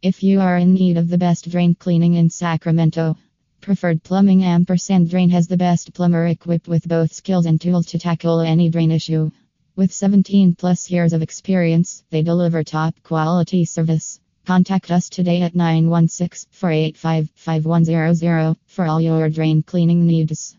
If you are in need of the best drain cleaning in Sacramento, Preferred Plumbing Ampersand Drain has the best plumber equipped with both skills and tools to tackle any drain issue. With 17 plus years of experience, they deliver top quality service. Contact us today at 916 485 5100 for all your drain cleaning needs.